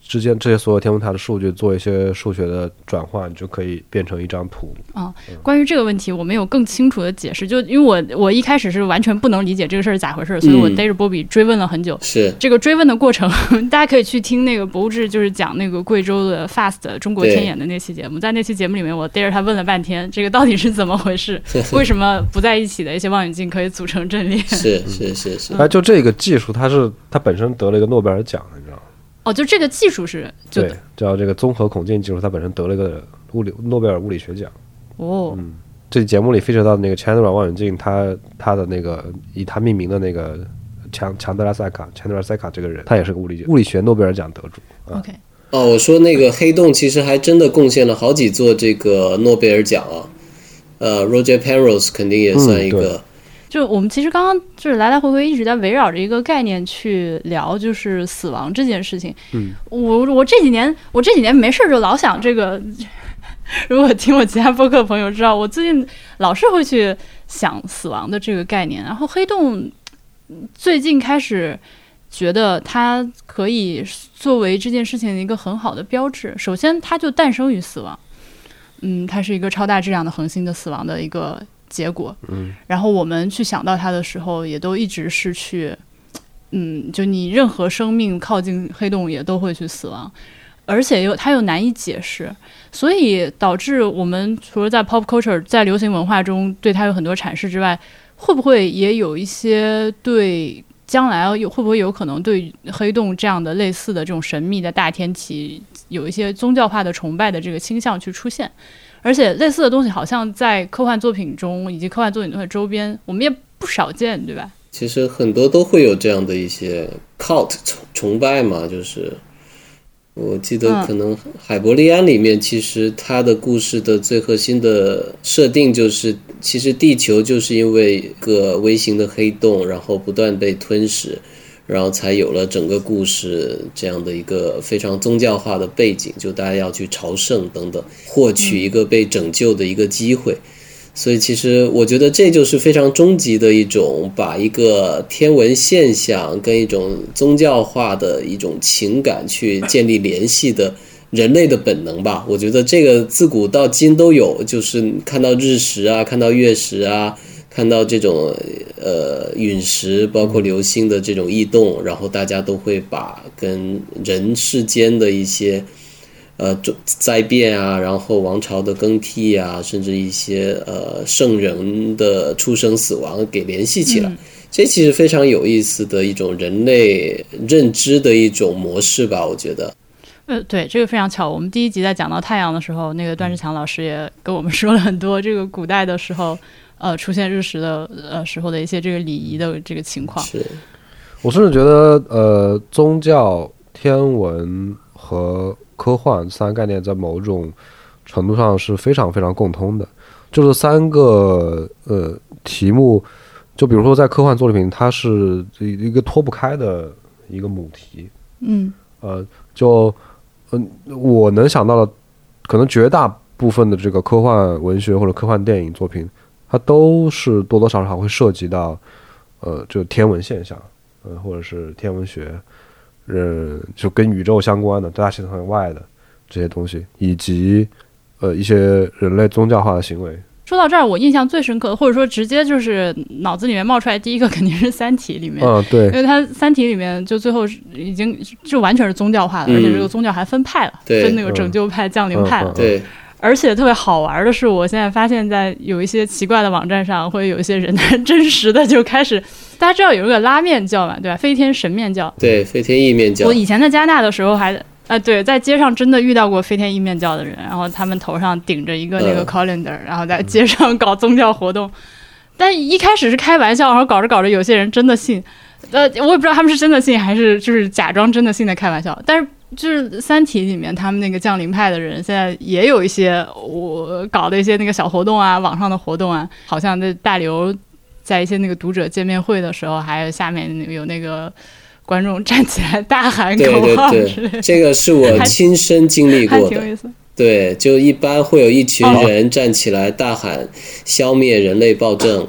之间这些所有天文台的数据做一些数学的转换，就可以变成一张图。啊关于这个问题，我们有更清楚的解释。就因为我我一开始是完全不能理解这个事儿是咋回事儿，所以我嗯逮着波比追问了很久。是这个追问的过程，大家可以去听那个博物志，就是讲那个贵州的 FAST 中国天眼的那期节目。在那期节目里面，我逮着他问了半天，这个到底是怎么回事？为什么不在一起的一些望远镜可以组成阵列？是是是是，哎，就这个技术，它是它本身得了一个诺贝尔奖，你知道吗？哦，就这个技术是就对，叫这个综合孔径技术，它本身得了一个物理诺贝尔物理学奖。哦，嗯这节目里 feature 到的那个 Chandra 望远镜，它它的那个以它命名的那个强强德拉塞卡 Chandra 塞卡这个人，他也是个物理物理学诺贝尔奖得主。OK，哦，我说那个黑洞其实还真的贡献了好几座这个诺贝尔奖啊。呃，Roger Penrose 肯定也算一嗯个，就我们其实刚刚就是来来回回一直在围绕着一个概念去聊，就是死亡这件事情。嗯，我我这几年我这几年没事儿就老想这个。如果听我其他播客的朋友知道，我最近老是会去想死亡的这个概念。然后黑洞嗯最近开始觉得它可以作为这件事情的一个很好的标志。首先，它就诞生于死亡，嗯，它是一个超大质量的恒星的死亡的一个结果。嗯，然后我们去想到它的时候，也都一直是去，嗯，就你任何生命靠近黑洞也都会去死亡，而且又它又难以解释，所以导致我们除了在 pop culture 在流行文化中对它有很多阐释之外，会不会也有一些对将来有会不会有可能对黑洞这样的类似的这种神秘的大天体有一些宗教化的崇拜的这个倾向去出现？而且类似的东西好像在科幻作品中以及科幻作品的周边，我们也不少见，对吧？其实很多都会有这样的一些 cult 崇崇拜嘛，就是我记得嗯可能海伯利安里面，其实它的故事的最核心的设定就是，其实地球就是因为一个微型的黑洞，然后不断被吞噬，然后才有了整个故事这样的一个非常宗教化的背景，就大家要去朝圣等等，获取一个被拯救的一个机会。所以其实我觉得这就是非常终极的一种把一个天文现象跟一种宗教化的一种情感去建立联系的人类的本能吧。我觉得这个自古到今都有，就是看到日食啊，看到月食啊，看到这种呃陨石，包括流星的这种异动，然后大家都会把跟人世间的一些。呃，灾灾变啊，然后王朝的更替啊，甚至一些呃圣人的出生死亡给联系起来，这其实非常有意思的一种人类认知的一种模式吧，我觉得。呃，对，这个非常巧。我们第一集在讲到太阳的时候，那个段志强老师也跟我们说了很多这个古代的时候，呃，出现日食的呃时候的一些这个礼仪的这个情况。是，我甚至觉得，呃，宗教、天文和科幻三个概念在某种程度上是非常非常共通的。就是三个呃题目，就比如说在科幻作品，它是一个脱不开的一个母题。嗯，呃，就嗯，我能想到的，可能绝大部分的这个科幻文学或者科幻电影作品，它都是多多少少会涉及到，呃，就天文现象，呃，或者是天文学，呃，就跟宇宙相关的大气层以外的这些东西，以及呃一些人类宗教化的行为。说到这儿，我印象最深刻的，或者说直接就是脑子里面冒出来第一个，肯定是《三体》里面。嗯，对因，为它《三体》里面就最后是已经就完全是宗教化的，嗯而且这个宗教还分派了，分那个拯救派、降临派了。嗯对，而且特别好玩的是，我现在发现，在有一些奇怪的网站上，会有一些人真实的就开始，大家知道有一个拉面教嘛，对吧？飞天神面教。对，飞天意面教我，以前在加拿大的时候还。啊，对，在街上真的遇到过飞天意面教的人，然后他们头上顶着一个那个嗯 calendar，、然后在街上搞宗教活动。但一开始是开玩笑，然后搞着搞着，有些人真的信。呃，我也不知道他们是真的信还是就是假装真的信的开玩笑。但是就是《三体》里面他们那个降临派的人，现在也有一些我搞的一些那个小活动啊，网上的活动啊，好像那大刘在一些那个读者见面会的时候，还有下面有那个观众站起来大喊口号对对对，，这个是我亲身经历过的。对，就一般会有一群哦人站起来大喊“消灭人类暴政”，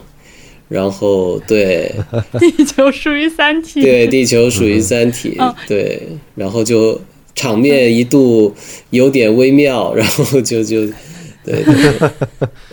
然后对 地球属于三体。对，地球属于三体嗯，对，然后就场面一度有点微妙，然后就就对对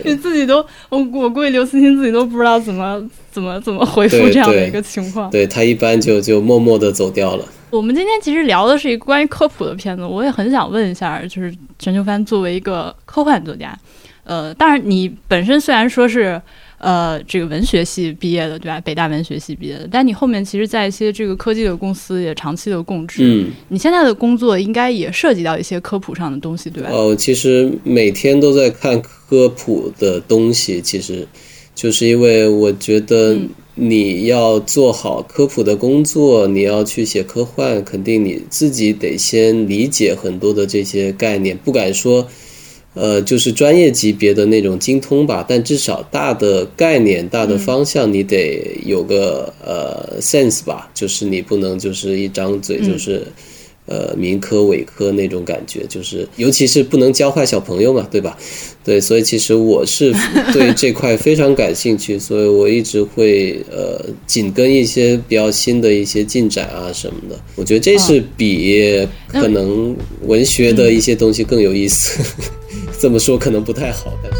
你自己都，我我估计刘慈欣自己都不知道怎么怎么怎么回复这样的一个情况。对，他一般就就默默的走掉了。我们今天其实聊的是一个关于科普的片子，我也很想问一下，就是全球帆作为一个科幻作家，呃，当然你本身虽然说是呃这个文学系毕业的，对吧？北大文学系毕业的，但你后面其实在一些这个科技的公司也长期的供职，嗯，你现在的工作应该也涉及到一些科普上的东西，对吧？哦，其实每天都在看科普的东西，其实就是因为我觉得嗯你要做好科普的工作，你要去写科幻，肯定你自己得先理解很多的这些概念，不敢说。呃，就是专业级别的那种精通吧，但至少大的概念、大的方向，你得有个、呃 sense 吧，就是你不能就是一张嘴就是、呃民科伪科那种感觉，就是尤其是不能教坏小朋友嘛，对吧？对，所以其实我是 对这块非常感兴趣，所以我一直会呃紧跟一些比较新的一些进展啊什么的。我觉得这是比可能文学的一些东西更有意思。这么说可能不太好，但是。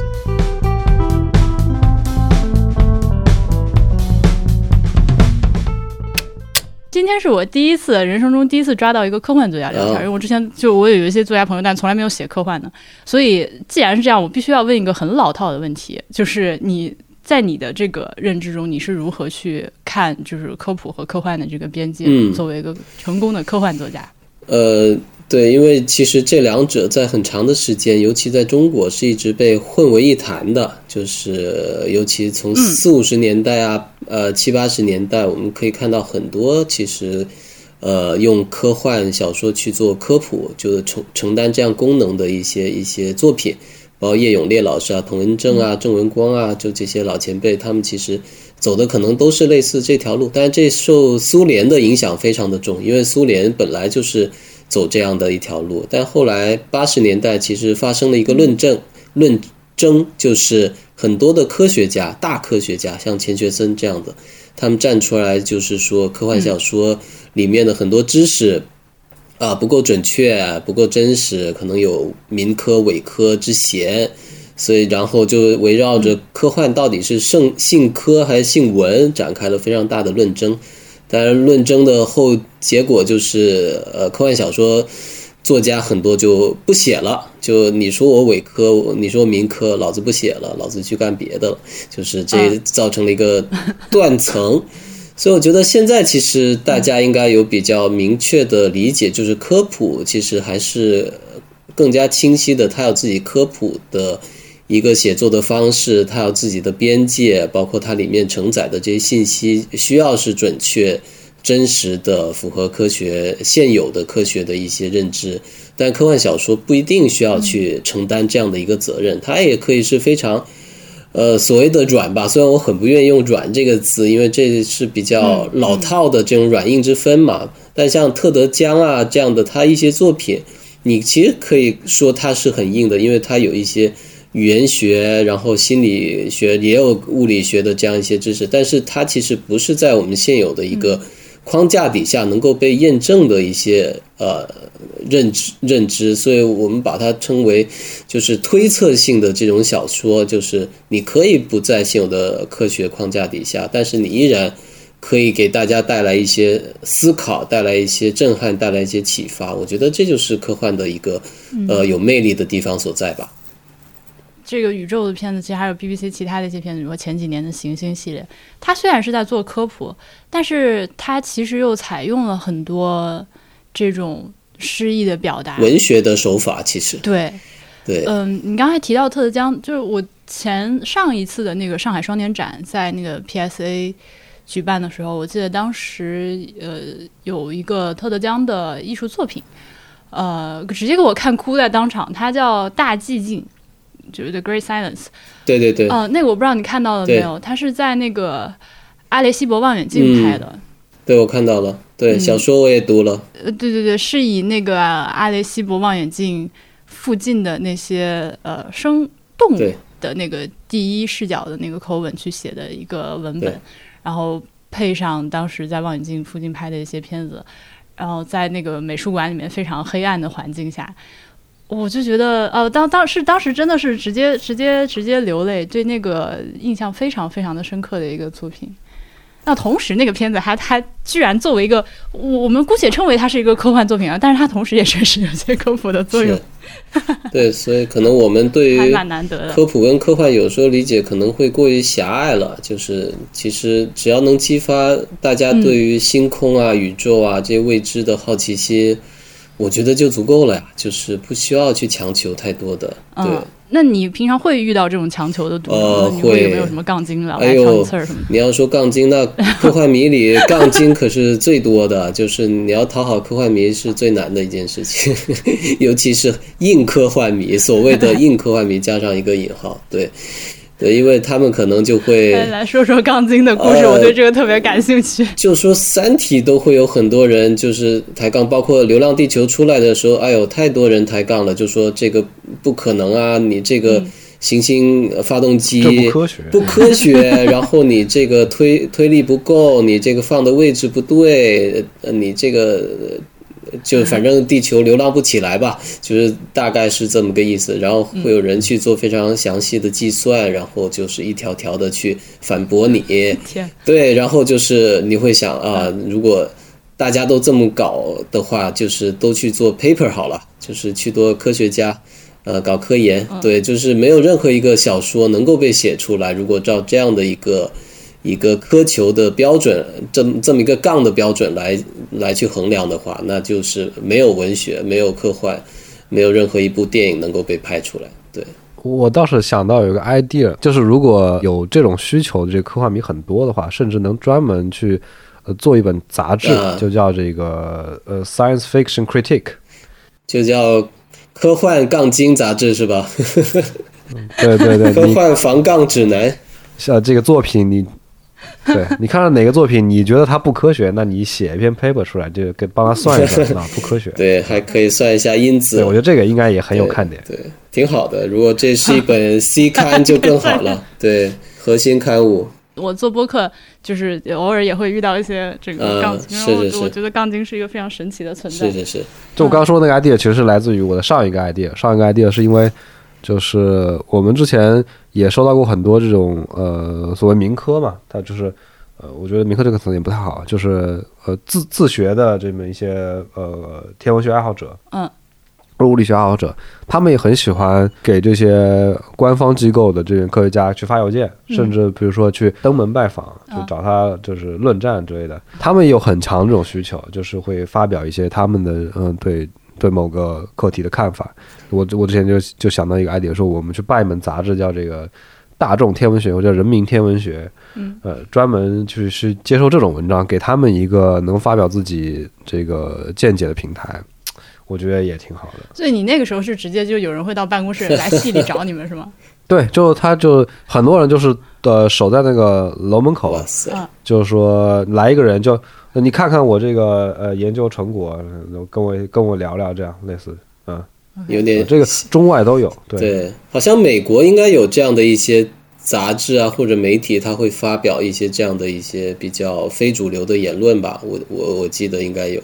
今天是我第一次人生中第一次抓到一个科幻作家聊天，哦因为我之前就我有一些作家朋友，但从来没有写科幻的，所以既然是这样，我必须要问一个很老套的问题，就是你在你的这个认知中，你是如何去看就是科普和科幻的这个边界？嗯作为一个成功的科幻作家，呃，对，因为其实这两者在很长的时间，尤其在中国是一直被混为一谈的。就是尤其从四五十年代啊，呃七八十年代，我们可以看到很多其实，呃，用科幻小说去做科普，就是承承担这样功能的一些一些作品，包括叶永烈老师啊、童文正啊、郑文光啊，就这些老前辈，他们其实走的可能都是类似这条路，但是这受苏联的影响非常的重，因为苏联本来就是走这样的一条路，但后来八十年代其实发生了一个论证，论争就是很多的科学家、大科学家，像钱学森这样的，他们站出来就是说，科幻小说里面的很多知识。啊，不够准确，不够真实，可能有民科伪科之嫌，所以然后就围绕着科幻到底是姓姓科还是姓文，展开了非常大的论争。当然，论争的后结果就是，呃，科幻小说作家很多就不写了，就你说我伪科，你说民科，老子不写了，老子去干别的了，就是这造成了一个断层。所以我觉得现在其实大家应该有比较明确的理解，就是科普其实还是更加清晰的，它有自己科普的一个写作的方式，它有自己的边界，包括它里面承载的这些信息需要是准确、真实的，符合科学现有的科学的一些认知。但科幻小说不一定需要去承担这样的一个责任，它也可以是非常。呃，所谓的软吧，虽然我很不愿意用“软”这个词，因为这是比较老套的这种软硬之分嘛。但像特德·江啊这样的他一些作品，你其实可以说它是很硬的，因为它有一些语言学，然后心理学也有物理学的这样一些知识，但是它其实不是在我们现有的一个框架底下能够被验证的一些呃。认知认知，所以我们把它称为就是推测性的这种小说，就是你可以不在现有的科学框架底下，但是你依然可以给大家带来一些思考，带来一些震撼，带来一些启发。我觉得这就是科幻的一个呃有魅力的地方所在吧。这个宇宙的片子，其实还有 BBC 其他的一些片子，比如说前几年的行星系列，它虽然是在做科普，但是它其实又采用了很多这种。诗意的表达，文学的手法其实。对，对，嗯，你刚才提到特德江，就是我前上一次的那个上海双年展，在那个 PSA 举办的时候，我记得当时呃有一个特德江的艺术作品，呃，直接给我看哭在当场，它叫《大寂静》，就是 The Great Silence，对对对，呃，那个我不知道你看到了没有，它是在那个阿雷西博望远镜拍的。对，我看到了。对，小说我也读了。呃，对对对，是以那个阿雷西博望远镜附近的那些呃生动的那个第一视角的那个口吻去写的一个文本，然后配上当时在望远镜附近拍的一些片子，然后在那个美术馆里面非常黑暗的环境下，我就觉得呃，当当是当时真的是直接直接直接流泪，对那个印象非常非常的深刻的一个作品。那同时，那个片子还它居然作为一个，我们姑且称为它是一个科幻作品啊，但是它同时也确实有些科普的作用。对，所以可能我们对于科普跟科幻有时候理解可能会过于狭隘了。就是其实只要能激发大家对于星空啊、宇宙啊这些未知的好奇心，我觉得就足够了呀。就是不需要去强求太多的。对。那你平常会遇到这种强求的读者？你会有没有什么杠精了来挑刺儿什么？你要说杠精，那科幻迷里 杠精可是最多的，就是你要讨好科幻迷是最难的一件事情，尤其是硬科幻迷，所谓的硬科幻迷加上一个引号，对。对，因为他们可能就会来说说杠精的故事，我对这个特别感兴趣。就说《三体》都会有很多人就是抬杠，包括《流浪地球》出来的时候，哎呦，太多人抬杠了，就说这个不可能啊，你这个行星发动机不科学，不科学，然后你这个推推力不够，你这个放的位置不对，你这个。就反正地球流浪不起来吧，就是大概是这么个意思。然后会有人去做非常详细的计算，然后就是一条条的去反驳你。对，然后就是你会想啊，如果大家都这么搞的话，就是都去做 paper 好了，就是去做科学家，呃，搞科研。对，就是没有任何一个小说能够被写出来。如果照这样的一个。一个苛求的标准，这么这么一个杠的标准来来去衡量的话，那就是没有文学，没有科幻，没有任何一部电影能够被拍出来。对我倒是想到有一个 idea，就是如果有这种需求的这科幻迷很多的话，甚至能专门去呃做一本杂志，就叫这个呃 Science Fiction Critique，就叫科幻杠精杂志是吧？对 对对，科幻防杠指南。像这个作品你。对你看到哪个作品，你觉得它不科学，那你写一篇 paper 出来，就给帮他算一算啊，不科学。对，还可以算一下因子。对，我觉得这个应该也很有看点。对，挺好的。如果这是一本 C 刊就更好了。对，核心刊物。我做播客就是偶尔也会遇到一些这个杠精，是是是。我觉得杠精是一个非常神奇的存在。是是是。就我刚刚说的那个 idea，其实是来自于我的上一个 idea。上一个 idea 是因为。就是我们之前也收到过很多这种呃所谓民科嘛，他就是呃我觉得民科这个词也不太好，就是呃自自学的这么一些呃天文学爱好者，嗯，或物理学爱好者，他们也很喜欢给这些官方机构的这些科学家去发邮件，嗯。甚至比如说去登门拜访，就啊找他就是论战之类的。他们有很强这种需求，就是会发表一些他们的嗯对对某个课题的看法。我我之前就就想到一个 idea，说我们去办一本杂志，叫这个。大众天文学或者人民天文学，嗯，呃，专门就是接受这种文章，给他们一个能发表自己这个见解的平台，我觉得也挺好的。所以你那个时候是直接就有人会到办公室来系里找你们是吗？对，就他就很多人就是呃守在那个楼门口就是说来一个人就呃你看看我这个呃研究成果，呃跟我跟我聊聊，这样类似，嗯、有点这个中外都有，对，对，好像美国应该有这样的一些杂志啊或者媒体，他会发表一些这样的一些比较非主流的言论吧。我我我记得应该有。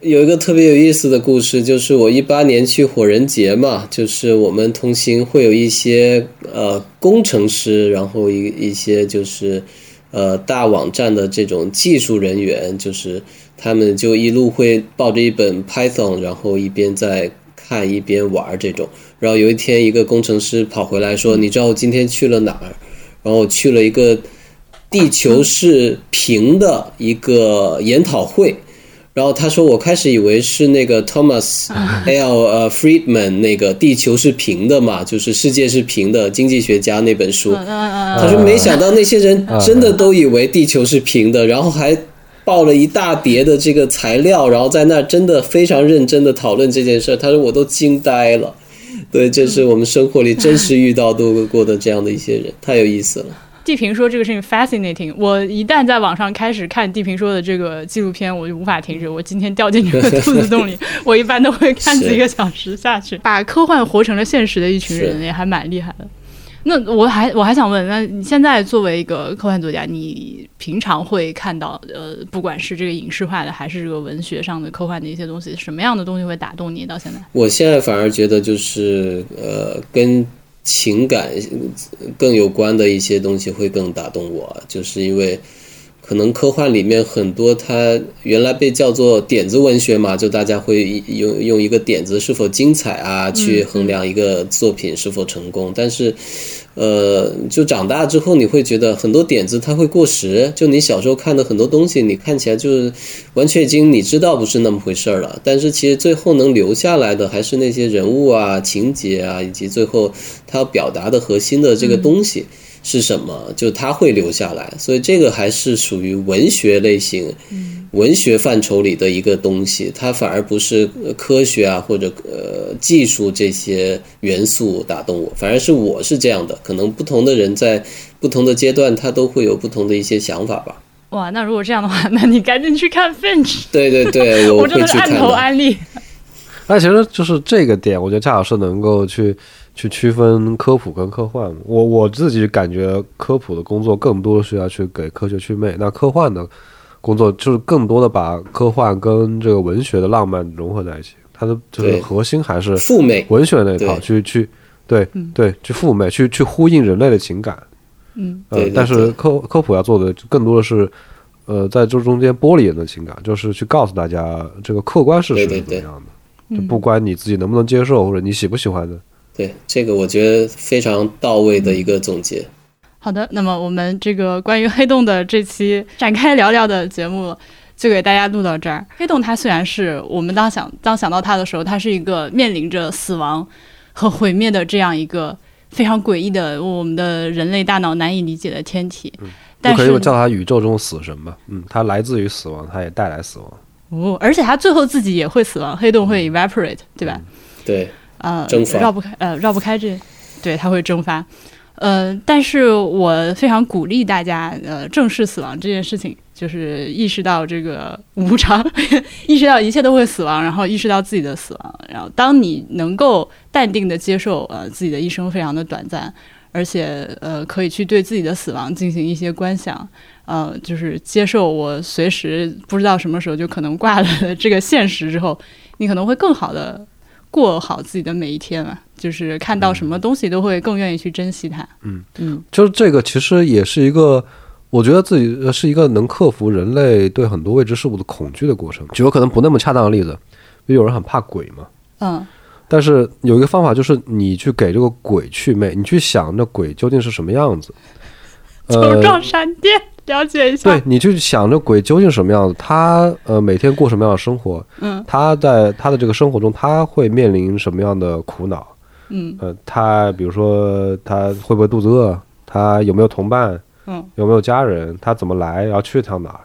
有一个特别有意思的故事，就是我一八年去火人节嘛，就是我们同行会有一些呃工程师，然后一一些就是呃大网站的这种技术人员，就是他们就一路会抱着一本 Python，然后一边在看一边玩这种。然后有一天，一个工程师跑回来说：“你知道我今天去了哪儿？”然后去了一个地球是平的一个研讨会。然后他说：“我开始以为是那个 Thomas L 呃 Friedman 那个地球是平的嘛，就是世界是平的经济学家那本书。他说没想到那些人真的都以为地球是平的，然后还抱了一大叠的这个材料，然后在那儿真的非常认真的讨论这件事儿。他说我都惊呆了。对，这是我们生活里真实遇到度过的这样的一些人，太有意思了。地平说这个事情 fascinating。我一旦在网上开始看地平说的这个纪录片，我就无法停止。我今天掉进这个兔子洞里，我一般都会看几个小时下去。把科幻活成了现实的一群人，也还蛮厉害的。那我还我还想问，那你现在作为一个科幻作家，你平常会看到呃，不管是这个影视化的，还是这个文学上的科幻的一些东西，什么样的东西会打动你？到现在，我现在反而觉得就是呃，跟情感更有关的一些东西会更打动我，就是因为可能科幻里面很多它原来被叫做点子文学嘛，就大家会用用一个点子是否精彩啊去衡量一个作品是否成功，但是。呃，就长大之后，你会觉得很多点子它会过时。就你小时候看的很多东西，你看起来就是完全已经你知道不是那么回事儿了。但是其实最后能留下来的还是那些人物啊、情节啊，以及最后他要表达的核心的这个东西是什么，就它会留下来。所以这个还是属于文学类型、文学范畴里的一个东西，它反而不是呃科学啊或者呃技术这些元素打动我，反而是我是这样的。可能不同的人在不同的阶段，他都会有不同的一些想法吧。哇，那如果这样的话，那你赶紧去看 Finch，对对对，我我真的是按会去看的。头安利。那其实就是这个点，我觉得恰好是能够去去区分科普跟科幻。我我自己感觉科普的工作更多是要去给科学去魅，那科幻的工作就是更多的把科幻跟这个文学的浪漫融合在一起，它的就是核心还是赴美，文学那一套，去去对对去赴美，去去呼应人类的情感。嗯，呃但是科科普要做的更多的是，呃，在这中间剥离人的情感，就是去告诉大家这个客观事实是怎么样的，就不管你自己能不能接受，或者你喜不喜欢的。对这个我觉得非常到位的一个总结。好的，那么我们这个关于黑洞的这期 展开聊聊的节目就给大家录到这儿。黑洞它虽然是我们当想当想到它的时候，它是一个面临着死亡和毁灭的这样一个非常诡异的我们的人类大脑难以理解的天体，但是就可以叫它宇宙中死神吧。嗯，它来自于死亡，它也带来死亡。哦，而且它最后自己也会死亡，黑洞会 evaporate，对吧？对，呃，绕不开，呃，绕不开这，对，它会蒸发。呃，但是我非常鼓励大家，呃，正视死亡这件事情，就是意识到这个无常，意识到一切都会死亡，然后意识到自己的死亡。然后，当你能够淡定的接受，呃，自己的一生非常的短暂，而且，呃，可以去对自己的死亡进行一些观想，呃，就是接受我随时不知道什么时候就可能挂了的这个现实之后，你可能会更好的过好自己的每一天嘛。就是看到什么东西都会更愿意去珍惜它。嗯嗯就是这个其实也是一个，我觉得自己呃是一个能克服人类对很多未知事物的恐惧的过程。举个可能不那么恰当的例子，比如有人很怕鬼嘛，嗯但是有一个方法，就是你去给这个鬼去魅，你去想那鬼究竟是什么样子。球呃，状闪电，了解一下。对，你去想着鬼究竟什么样子，他呃每天过什么样的生活，嗯他在他的这个生活中他会面临什么样的苦恼？嗯呃，他比如说他会不会肚子饿？他有没有同伴？嗯有没有家人？他怎么来？然后去趟哪儿？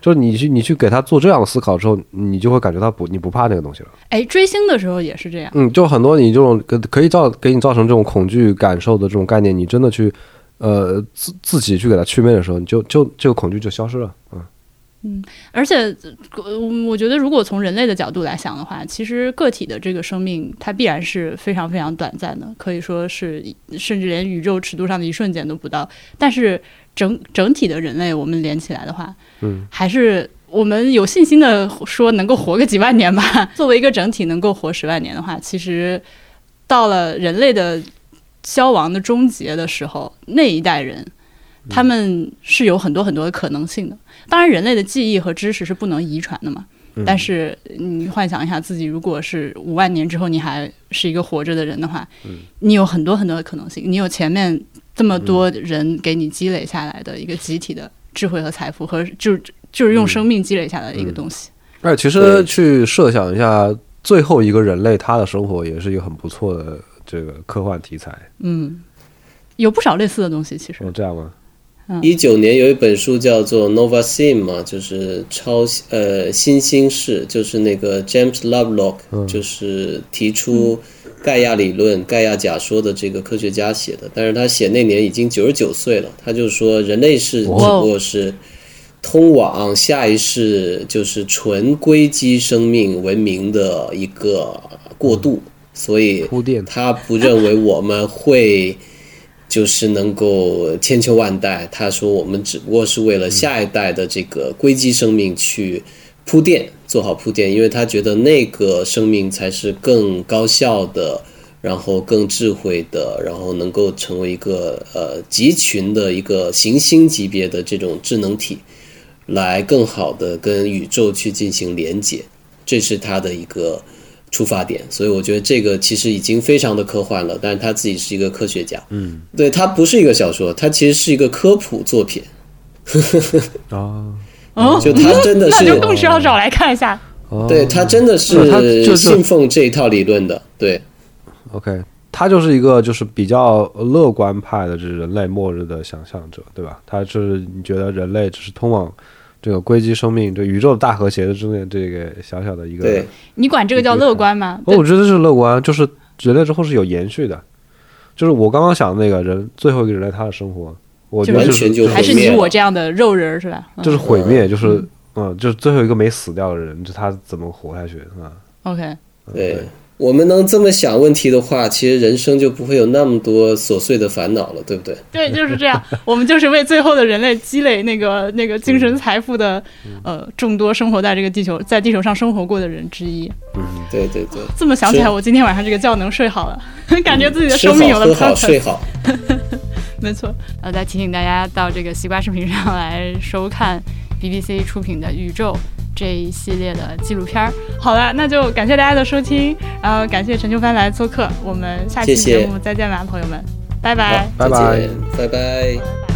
就是你去你去给他做这样的思考之后，你就会感觉到不你不怕那个东西了。哎，追星的时候也是这样。嗯，就很多你这种可可以造给你造成这种恐惧感受的这种概念，你真的去呃自自己去给它祛魅的时候，你就就这个恐惧就消失了。嗯，嗯而且，呃我觉得如果从人类的角度来想的话，其实个体的这个生命它必然是非常非常短暂的，可以说是甚至连宇宙尺度上的一瞬间都不到。但是整整体的人类，我们连起来的话，嗯，还是我们有信心的说能够活个几万年吧。作为一个整体能够活十万年的话，其实到了人类的消亡的终结的时候，那一代人。他们是有很多很多的可能性的。当然，人类的记忆和知识是不能遗传的嘛。嗯但是你幻想一下，自己如果是五万年之后你还是一个活着的人的话，嗯你有很多很多的可能性。你有前面这么多人给你积累下来的一个集体的智慧和财富，和就是就是用生命积累下来的一个东西。哎，其实去设想一下，最后一个人类他的生活也是一个很不错的这个科幻题材。嗯，有不少类似的东西，其实哦，这样吗？一九年有一本书叫做《Nova Sim》嘛，就是超呃新兴式，就是那个 James Lovelock，、就是提出盖亚理论、盖亚假说的这个科学家写的。但是他写那年已经九十九岁了，他就说人类是只不过是通往下一世就是纯硅基生命文明的一个过渡，所以铺垫他不认为我们会就是能够千秋万代。他说我们只不过是为了下一代的这个硅基生命去铺垫，做好铺垫，因为他觉得那个生命才是更高效的。然后更智慧的，然后能够成为一个呃集群的一个行星级别的这种智能体，来更好的跟宇宙去进行连接，这是他的一个出发点。所以我觉得这个其实已经非常的科幻了，但是他自己是一个科学家，嗯，对他不是一个小说，他其实是一个科普作品，啊，哦，就他真的是 那就更需要找来看一下。哦对他真的是信奉这一套理论的，对。OK，他就是一个就是比较乐观派的，就是人类末日的想象者，对吧？他是你觉得人类只是通往这个硅基生命、这宇宙的大和谐的之内这个小小的一个。对，你管这个叫乐观吗？哦，我觉得是乐观，就是人类之后是有延续的。就是我刚刚想的那个人，最后一个人类他的生活，我觉得就是完全就还是你我这样的肉人是吧？嗯就是毁灭，就是嗯，就是最后一个没死掉的人，就他怎么活下去啊？OK，对，我们能这么想问题的话，其实人生就不会有那么多琐碎的烦恼了，对不对？对，就是这样。我们就是为最后的人类积累那个那个精神财富的，呃，众多生活在这个地球在地球上生活过的人之一。嗯对对对，这么想起来，我今天晚上这个觉能睡好了，感觉自己的吃生命有了好喝好 purpose 睡好。没错，呃，再提醒大家到这个西瓜视频上来收看 BBC 出品的《宇宙》这一系列的纪录片儿。好了，那就感谢大家的收听，然后感谢陈秋帆来做客，我们下期节目再见吧，朋友们，拜好拜。拜拜再见，拜拜。